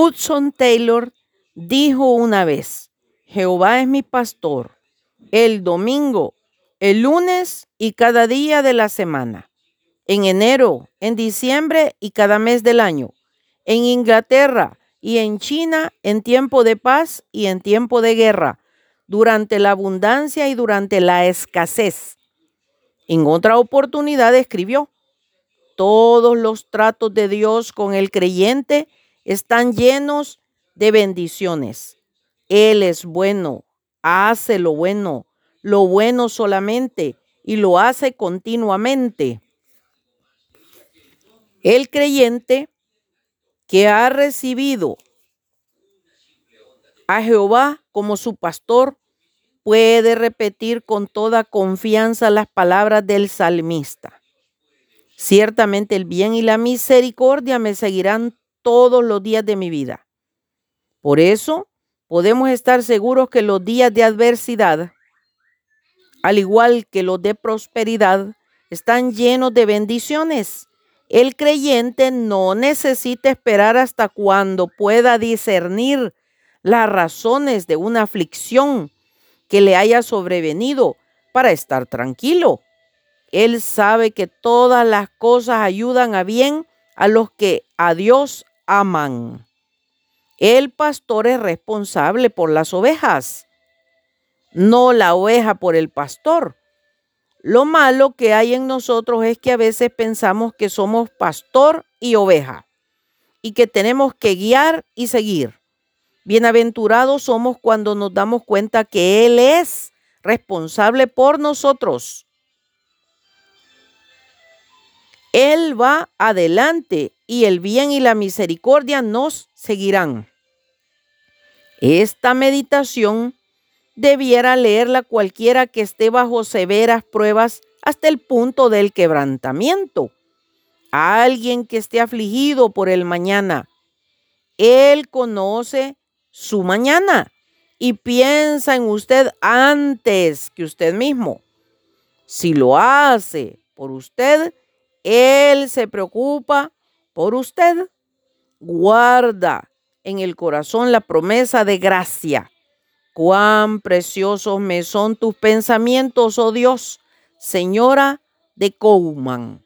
Hudson Taylor dijo una vez, Jehová es mi pastor, el domingo, el lunes y cada día de la semana, en enero, en diciembre y cada mes del año, en Inglaterra y en China en tiempo de paz y en tiempo de guerra, durante la abundancia y durante la escasez. En otra oportunidad escribió, todos los tratos de Dios con el creyente están llenos de bendiciones. Él es bueno, hace lo bueno, lo bueno solamente y lo hace continuamente. El creyente que ha recibido a Jehová como su pastor puede repetir con toda confianza las palabras del salmista. Ciertamente el bien y la misericordia me seguirán todos los días de mi vida. Por eso podemos estar seguros que los días de adversidad, al igual que los de prosperidad, están llenos de bendiciones. El creyente no necesita esperar hasta cuando pueda discernir las razones de una aflicción que le haya sobrevenido para estar tranquilo. Él sabe que todas las cosas ayudan a bien a los que a Dios aman. El pastor es responsable por las ovejas, no la oveja por el pastor. Lo malo que hay en nosotros es que a veces pensamos que somos pastor y oveja y que tenemos que guiar y seguir. Bienaventurados somos cuando nos damos cuenta que Él es responsable por nosotros. Él va adelante y el bien y la misericordia nos seguirán. Esta meditación debiera leerla cualquiera que esté bajo severas pruebas hasta el punto del quebrantamiento. Alguien que esté afligido por el mañana. Él conoce su mañana y piensa en usted antes que usted mismo. Si lo hace por usted, Él se preocupa por usted. Guarda en el corazón la promesa de gracia. Cuán preciosos me son tus pensamientos, oh Dios, Señora de Couman.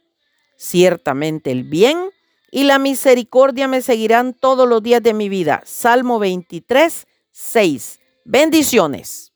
Ciertamente el bien y la misericordia me seguirán todos los días de mi vida. Salmo 23, 6. Bendiciones.